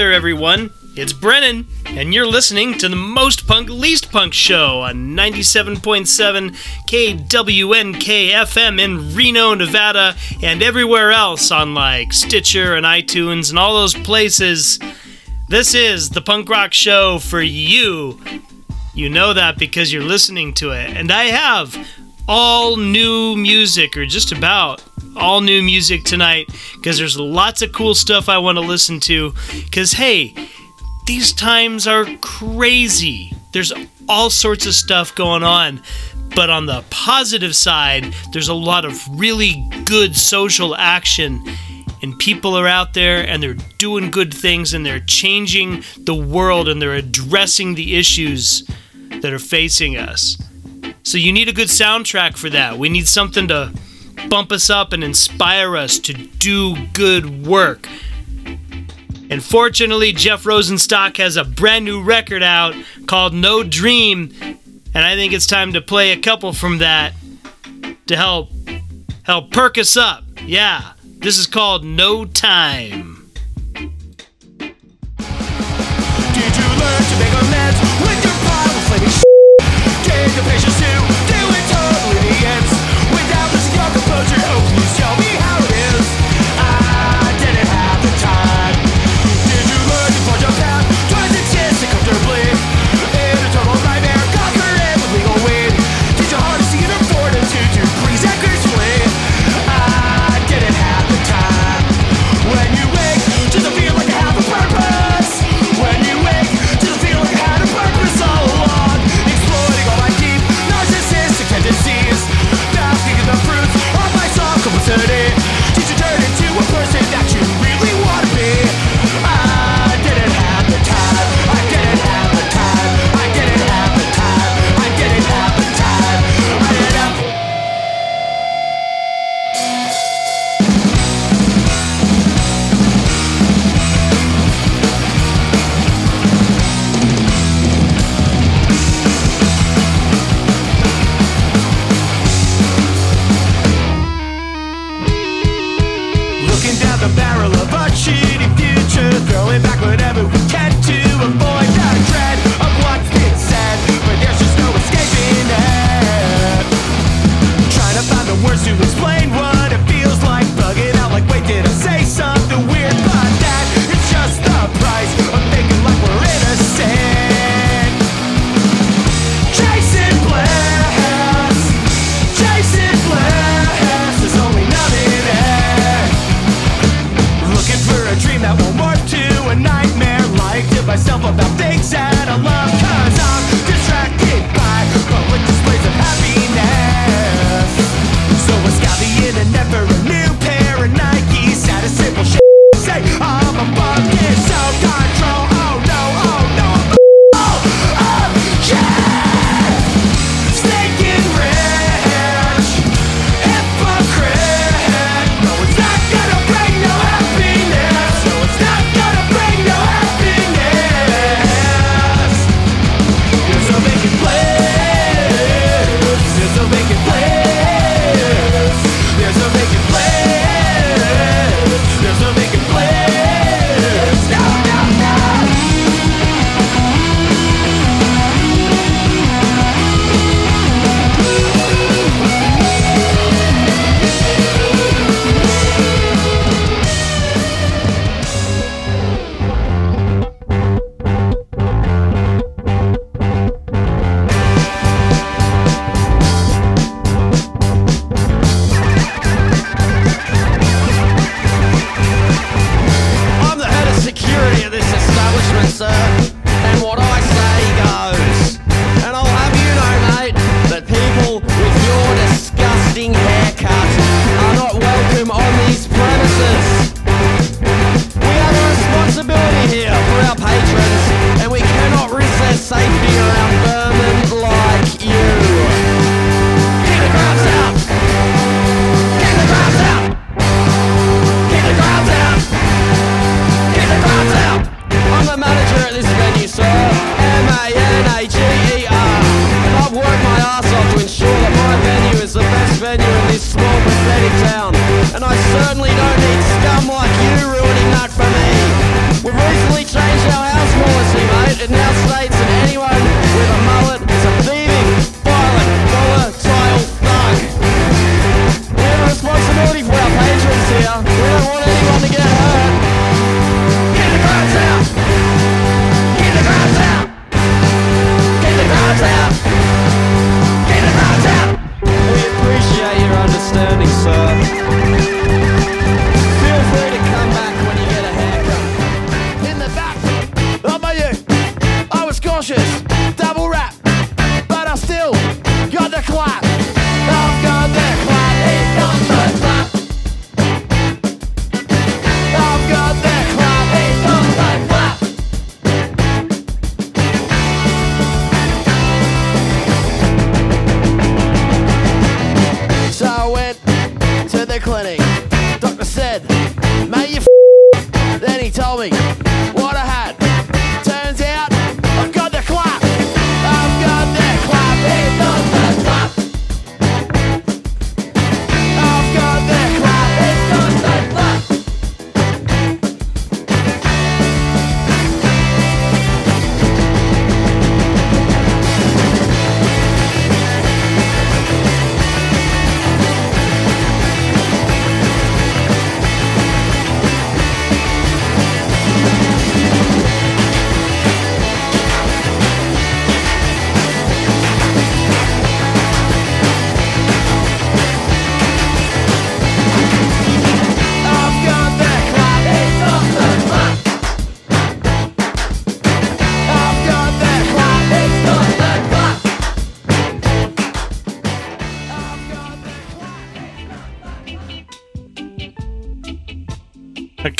there, everyone. It's Brennan, and you're listening to the Most Punk Least Punk show on 97.7 KWNK FM in Reno, Nevada, and everywhere else on like Stitcher and iTunes and all those places. This is the punk rock show for you. You know that because you're listening to it, and I have all new music, or just about all new music tonight because there's lots of cool stuff I want to listen to. Because, hey, these times are crazy. There's all sorts of stuff going on. But on the positive side, there's a lot of really good social action. And people are out there and they're doing good things and they're changing the world and they're addressing the issues that are facing us. So you need a good soundtrack for that. We need something to bump us up and inspire us to do good work. And fortunately, Jeff Rosenstock has a brand new record out called No Dream, and I think it's time to play a couple from that to help help perk us up. Yeah, this is called No Time. Did you learn to make a mess with your flaming Take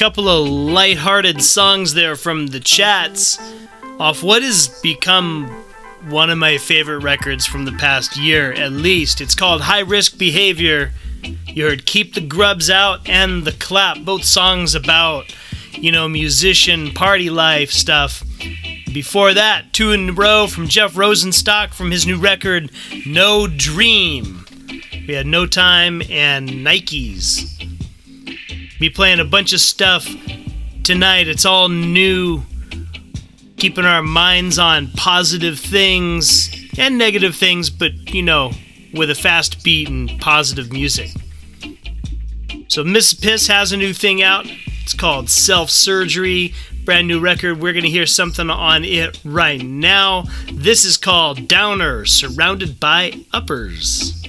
couple of light-hearted songs there from the chats off what has become one of my favorite records from the past year at least. It's called High Risk Behavior. You heard Keep the Grubs Out and The Clap, both songs about, you know, musician, party life stuff. Before that, two in a row from Jeff Rosenstock from his new record, No Dream. We had No Time and Nikes be playing a bunch of stuff tonight. It's all new, keeping our minds on positive things and negative things, but you know, with a fast beat and positive music. So, Miss Piss has a new thing out. It's called Self Surgery. Brand new record. We're going to hear something on it right now. This is called Downer, surrounded by uppers.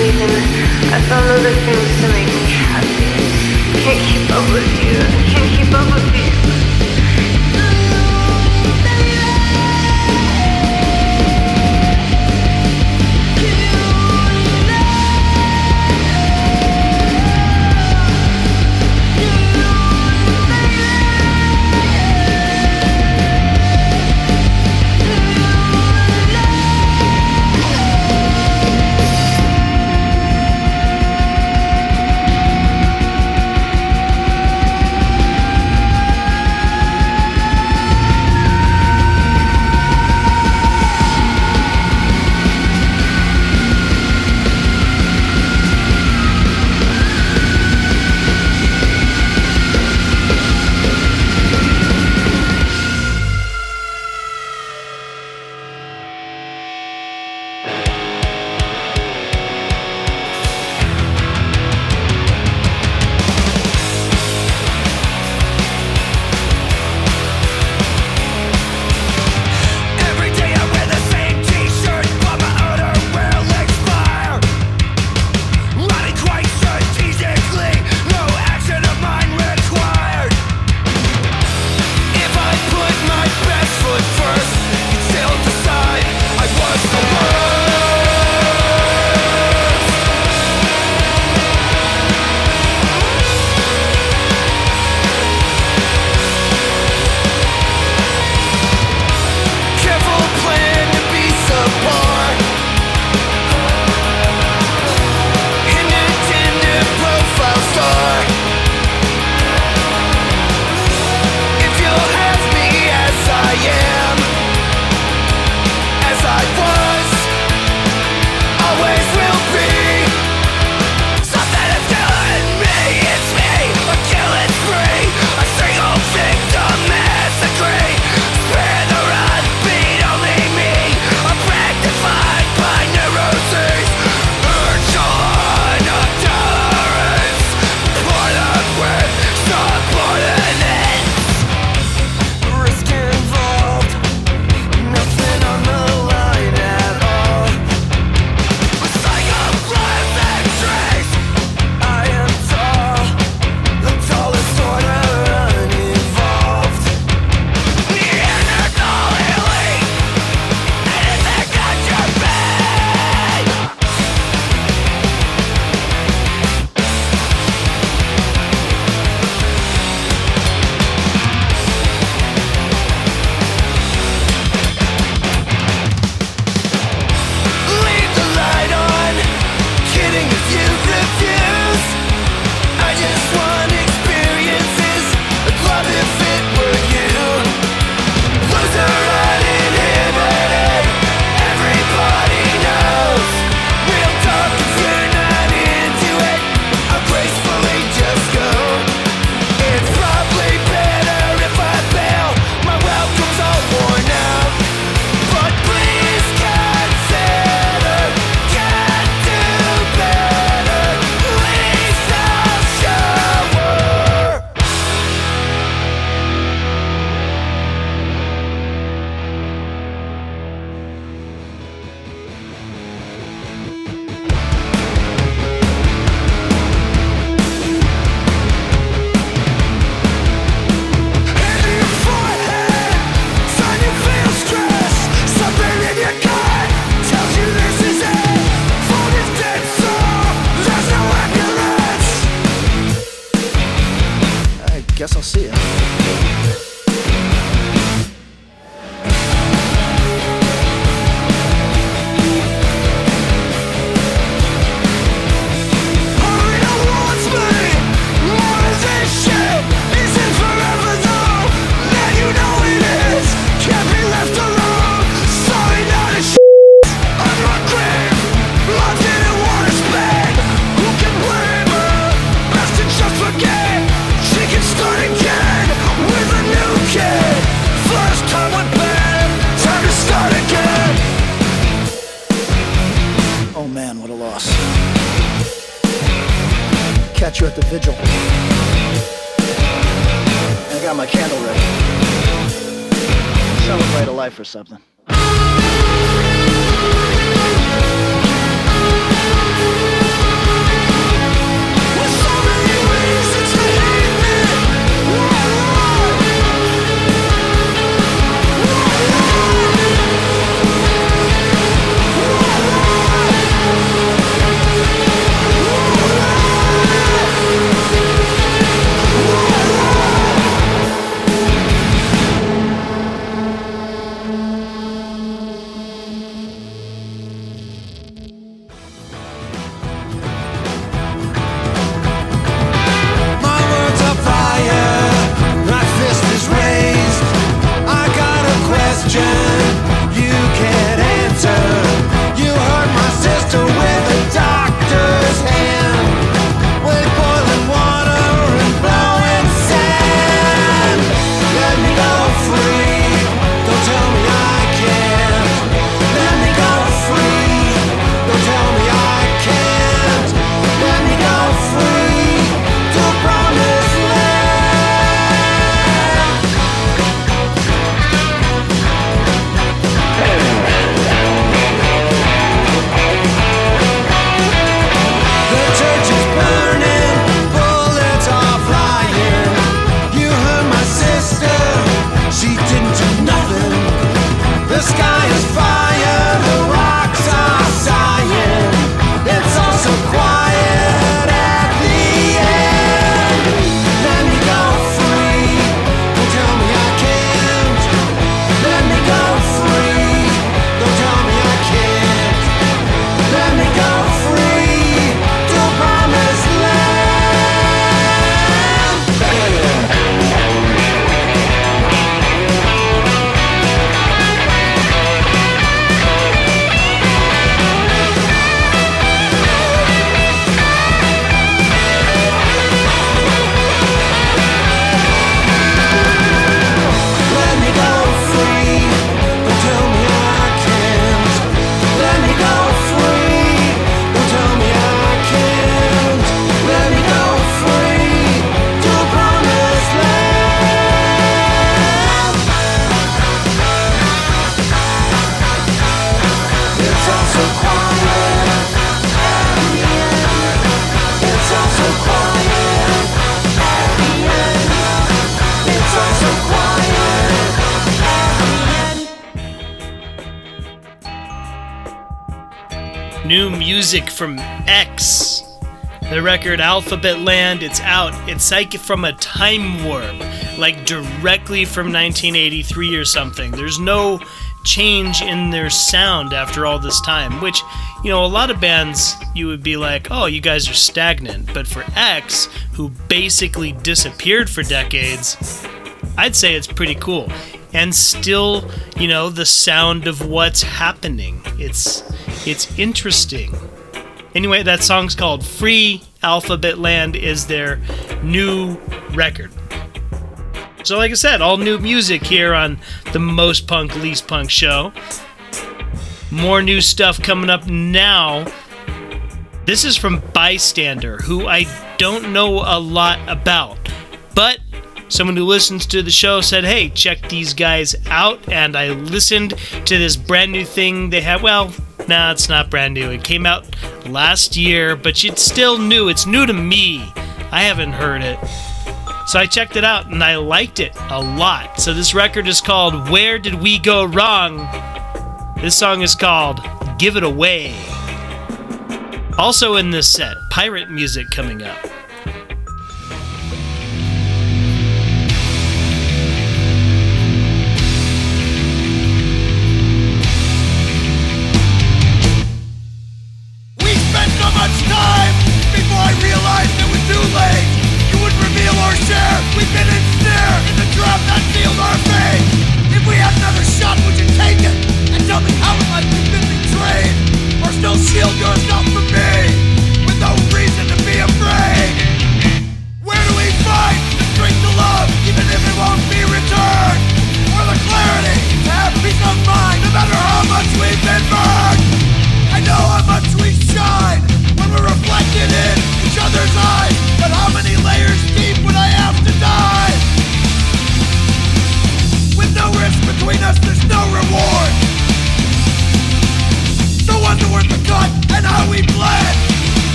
And. I found other things to make me happy. Can't keep up with you. I can't keep up with you. New music from X. The record Alphabet Land, it's out. It's like from a time warp, like directly from 1983 or something. There's no change in their sound after all this time, which, you know, a lot of bands you would be like, oh, you guys are stagnant. But for X, who basically disappeared for decades, I'd say it's pretty cool. And still, you know, the sound of what's happening. It's it's interesting. Anyway, that song's called Free Alphabet Land is their new record. So like I said, all new music here on the Most Punk Least Punk show. More new stuff coming up now. This is from Bystander, who I don't know a lot about, but someone who listens to the show said, "Hey, check these guys out." And I listened to this brand new thing they have. Well, nah, it's not brand new. It came out last year, but it's still new. It's new to me. I haven't heard it. So I checked it out and I liked it a lot. So this record is called Where Did We Go Wrong? This song is called Give It Away. Also in this set, pirate music coming up.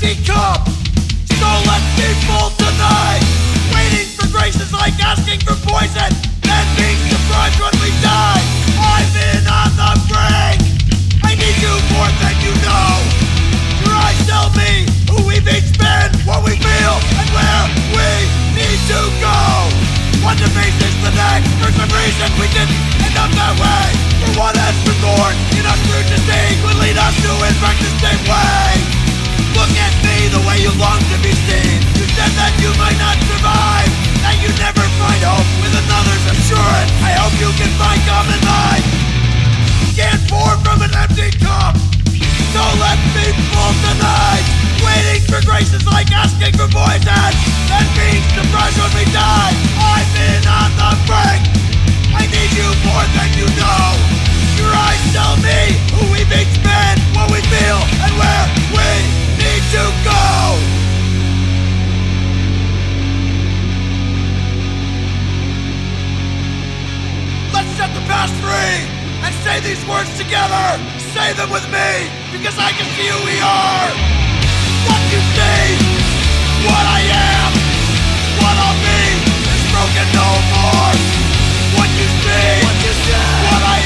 Empty cup. So let's be full tonight. Waiting for grace is like asking for poison, then being surprised when we die. I've been on the brink. I need you more than you know. Your eyes tell me who we've each been, what we feel, and where we need to go. One to faces the next. For some reason we didn't end up that way. For what has been born in us through disease would lead us to infect the same way. Look at me the way you long to be seen. You said that you might not survive. That you never find hope with another's assurance. I hope you can find common mind. Can't pour from an empty cup. So let's be full tonight. Waiting for grace is like asking for poison. Then being surprised when we die. I've been on the brink. I need you more than you know. Your eyes tell me who we've been, what we feel, and where we need to go. Let's set the past free and say these words together. Say them with me because I can see who we are. What you see, what I am, what I'll be is broken no more. What you see, what you see, what I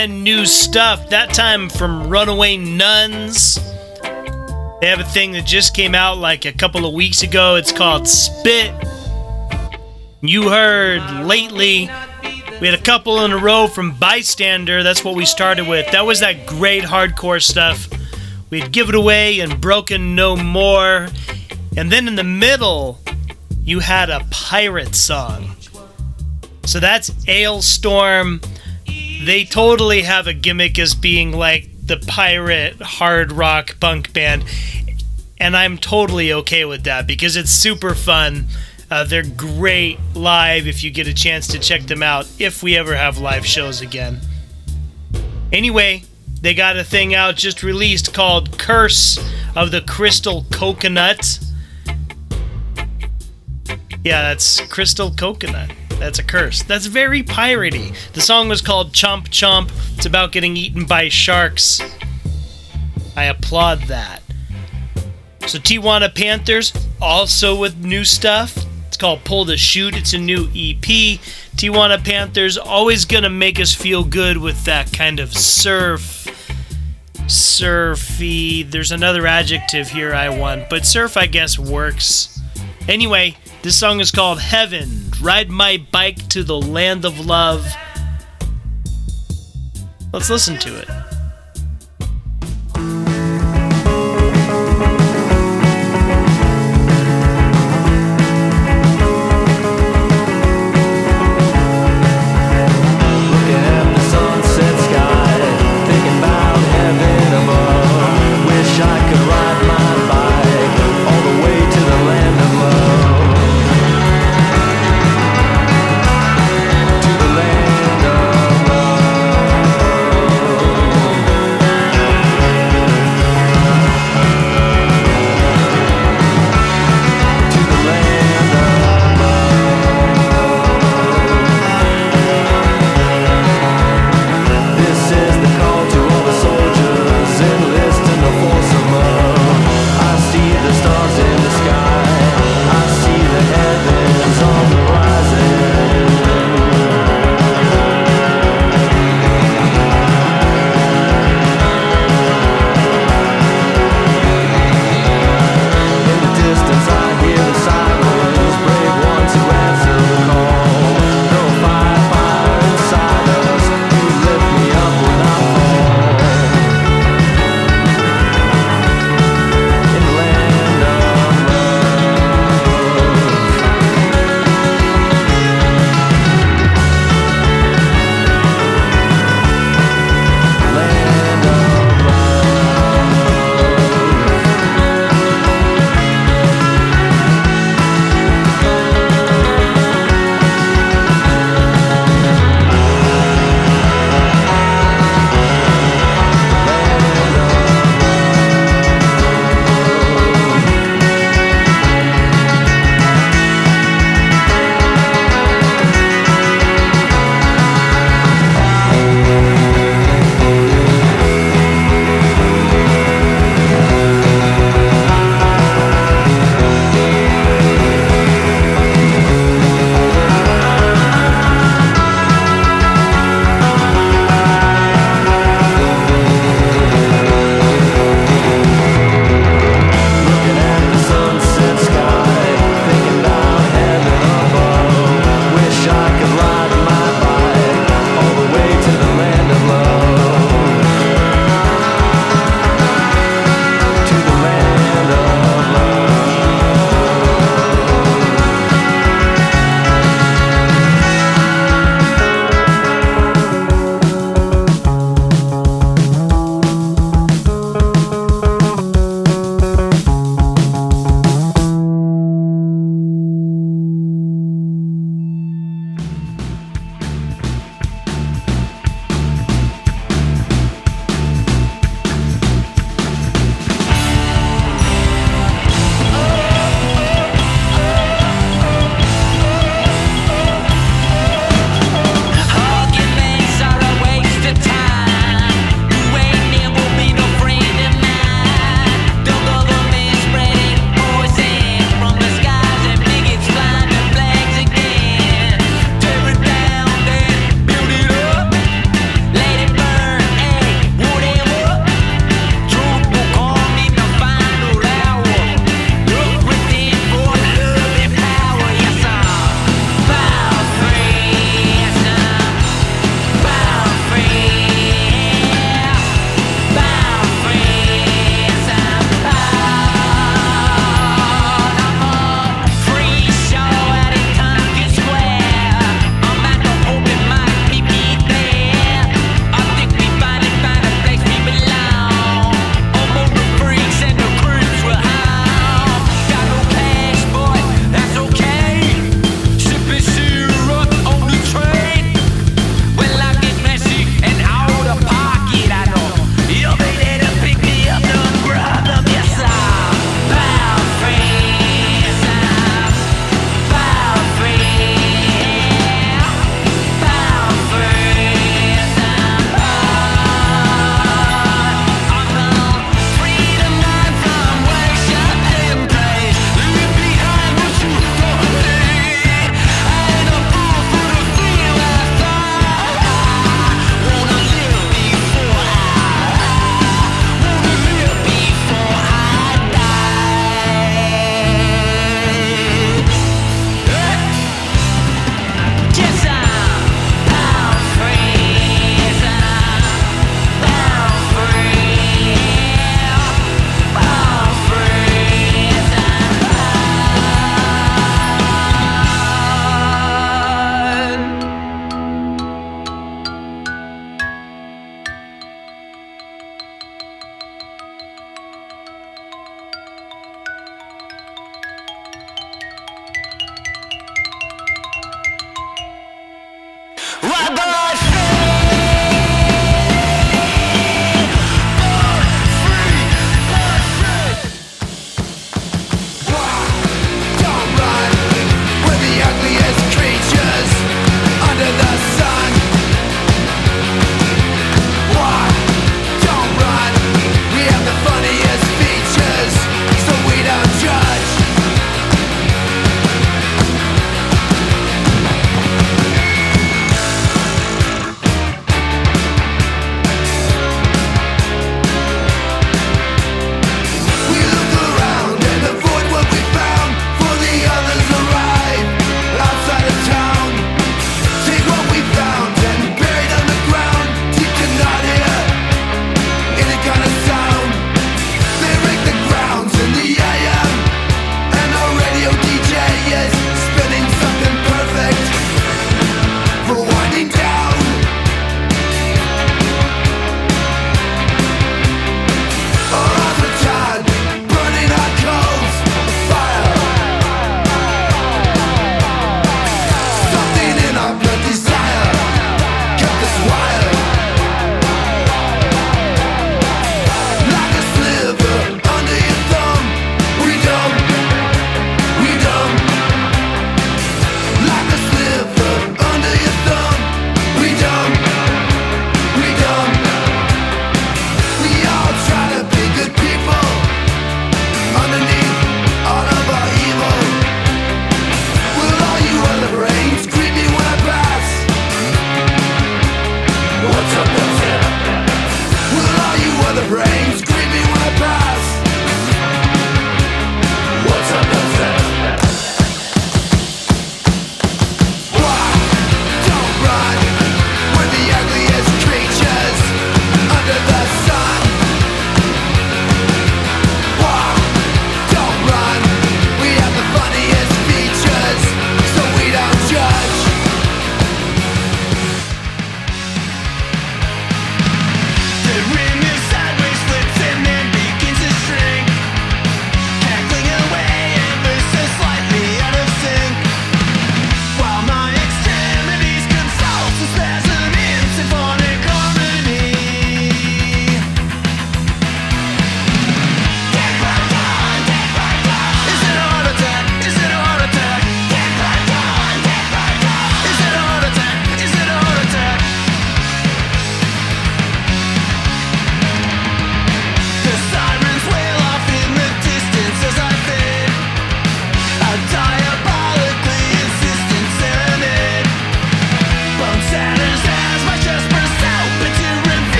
brand new stuff, that time from Runaway Nuns. They have a thing that just came out like a couple of weeks ago. It's called Spit. You heard lately. We had a couple in a row from Bystander. That's what we started with. That was that great hardcore stuff. We'd Give It Away and Broken No More. And then in the middle, you had a pirate song. So that's Alestorm. They totally have a gimmick as being like the pirate hard rock punk band. And I'm totally okay with that because it's super fun. Uh, they're great live if you get a chance to check them out if we ever have live shows again. Anyway, they got a thing out just released called Curse of the Crystal Coconut. Yeah, that's Crystal Coconut. That's a curse. That's very piratey. The song was called Chomp Chomp. It's about getting eaten by sharks. I applaud that. So Tijuana Panthers also with new stuff. It's called Pull the Shoot. It's a new EP. Tijuana Panthers always gonna make us feel good with that kind of surf, surfy. There's another adjective here I want, but surf I guess works. Anyway, this song is called Heaven. Ride my bike to the land of love. Let's listen to it.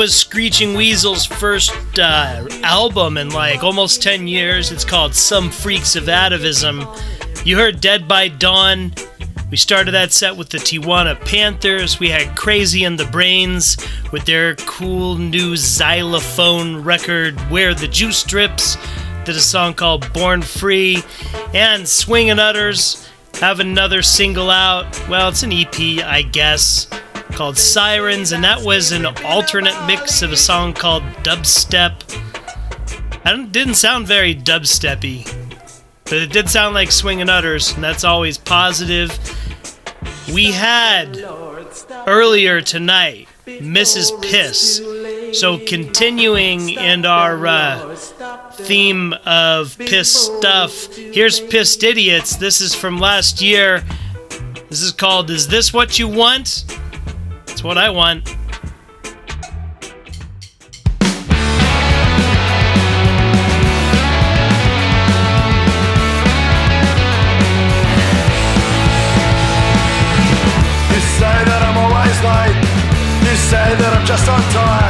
Was Screeching Weasel's first uh, album in like almost 10 years. It's called Some Freaks of Atavism. You heard Dead by Dawn. We started that set with the Tijuana Panthers. We had Crazy and the Brains with their cool new xylophone record, Where the Juice Drips. Did a song called Born Free. And Swingin' Utters have another single out. Well, it's an EP, I guess called Sirens, and that was an alternate mix of a song called Dubstep. I didn't sound very dubsteppy, but it did sound like Swingin' Utters, and that's always positive. We had earlier tonight Mrs. Piss. So, continuing in our uh, theme of piss stuff, here's Pissed Idiots. This is from last year. This is called Is This What You Want? That's what I want. You say that I'm just on time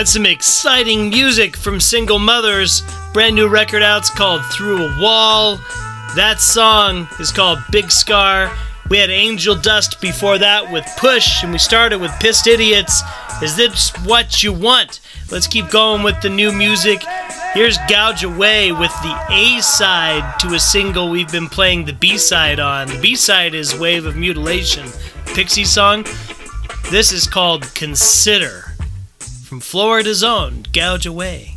That's some exciting music from Single Mothers. Brand new record out's called Through a Wall. That song is called Big Scar. We had Angel Dust before that with Push, and we started with Pissed Idiots. Is this what you want? Let's keep going with the new music. Here's Gouge Away with the A side to a single we've been playing the B side on. The B side is Wave of Mutilation, Pixie song. This is called Consider. From Florida's own Gouge Away.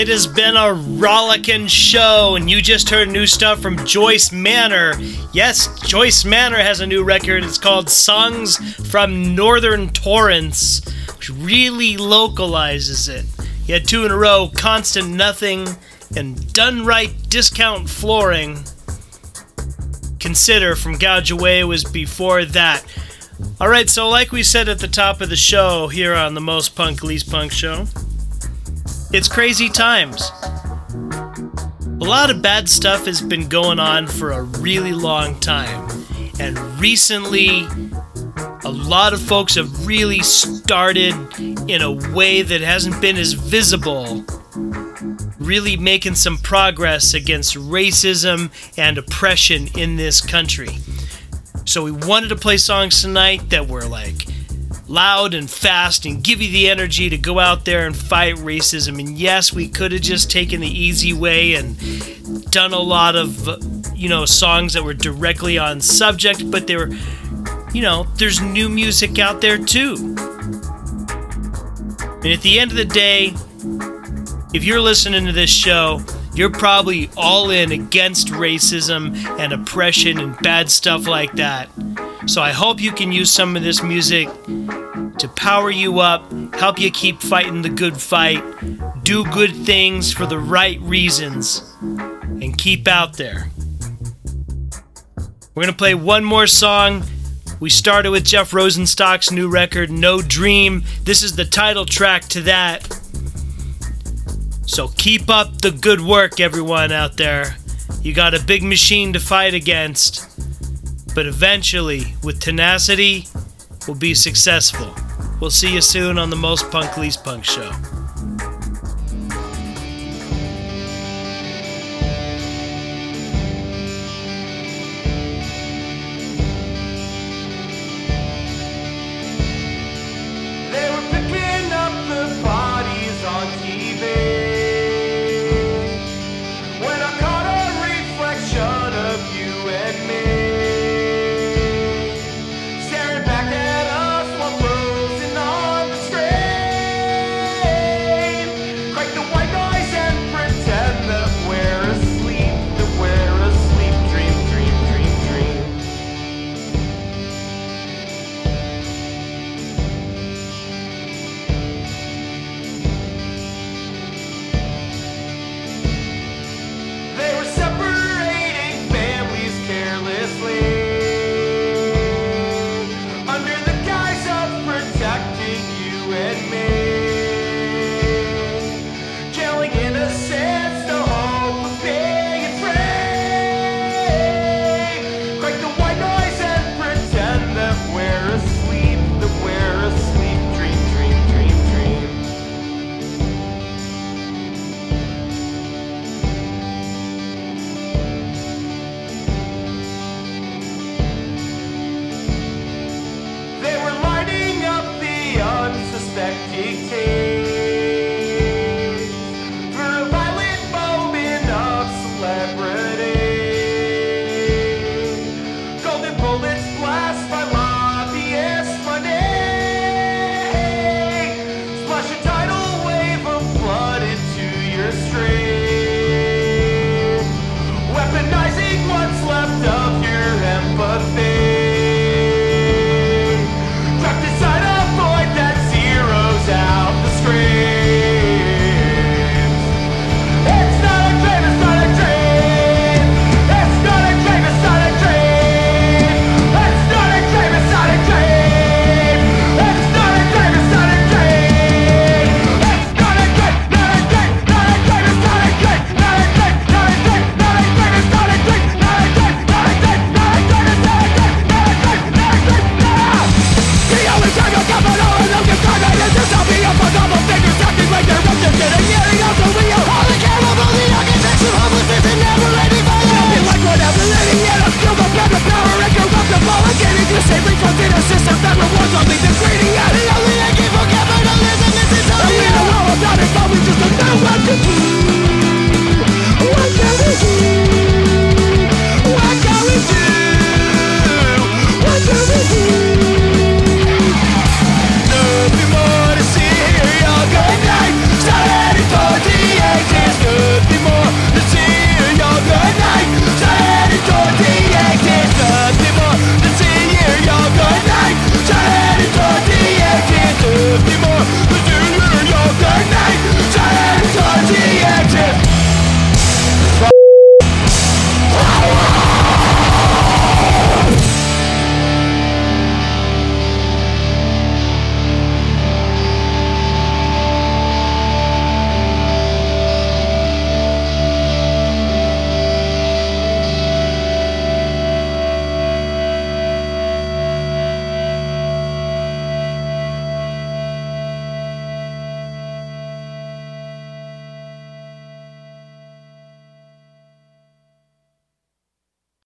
It has been a rollicking show, and you just heard new stuff from Joyce Manor. Yes, Joyce Manor has a new record. It's called Songs from Northern Torrance, which really localizes it. You had two in a row Constant Nothing and Done Right Discount Flooring. Consider from Gouge Away was before that. Alright, so like we said at the top of the show here on the Most Punk Least Punk show, it's crazy times. A lot of bad stuff has been going on for a really long time. And recently, a lot of folks have really started in a way that hasn't been as visible, really making some progress against racism and oppression in this country. So we wanted to play songs tonight that were like loud and fast and give you the energy to go out there and fight racism. And yes, we could have just taken the easy way and done a lot of, you know, songs that were directly on subject, but they were, you know, there's new music out there too. And at the end of the day, if you're listening to this show, you're probably all in against racism and oppression and bad stuff like that. So I hope you can use some of this music to power you up, help you keep fighting the good fight, do good things for the right reasons, and keep out there. We're going to play one more song. We started with Jeff Rosenstock's new record, No Dream. This is the title track to that. So keep up the good work, everyone out there. You got a big machine to fight against, but eventually, with tenacity, we'll be successful. We'll see you soon on the Most Punk Least Punk show.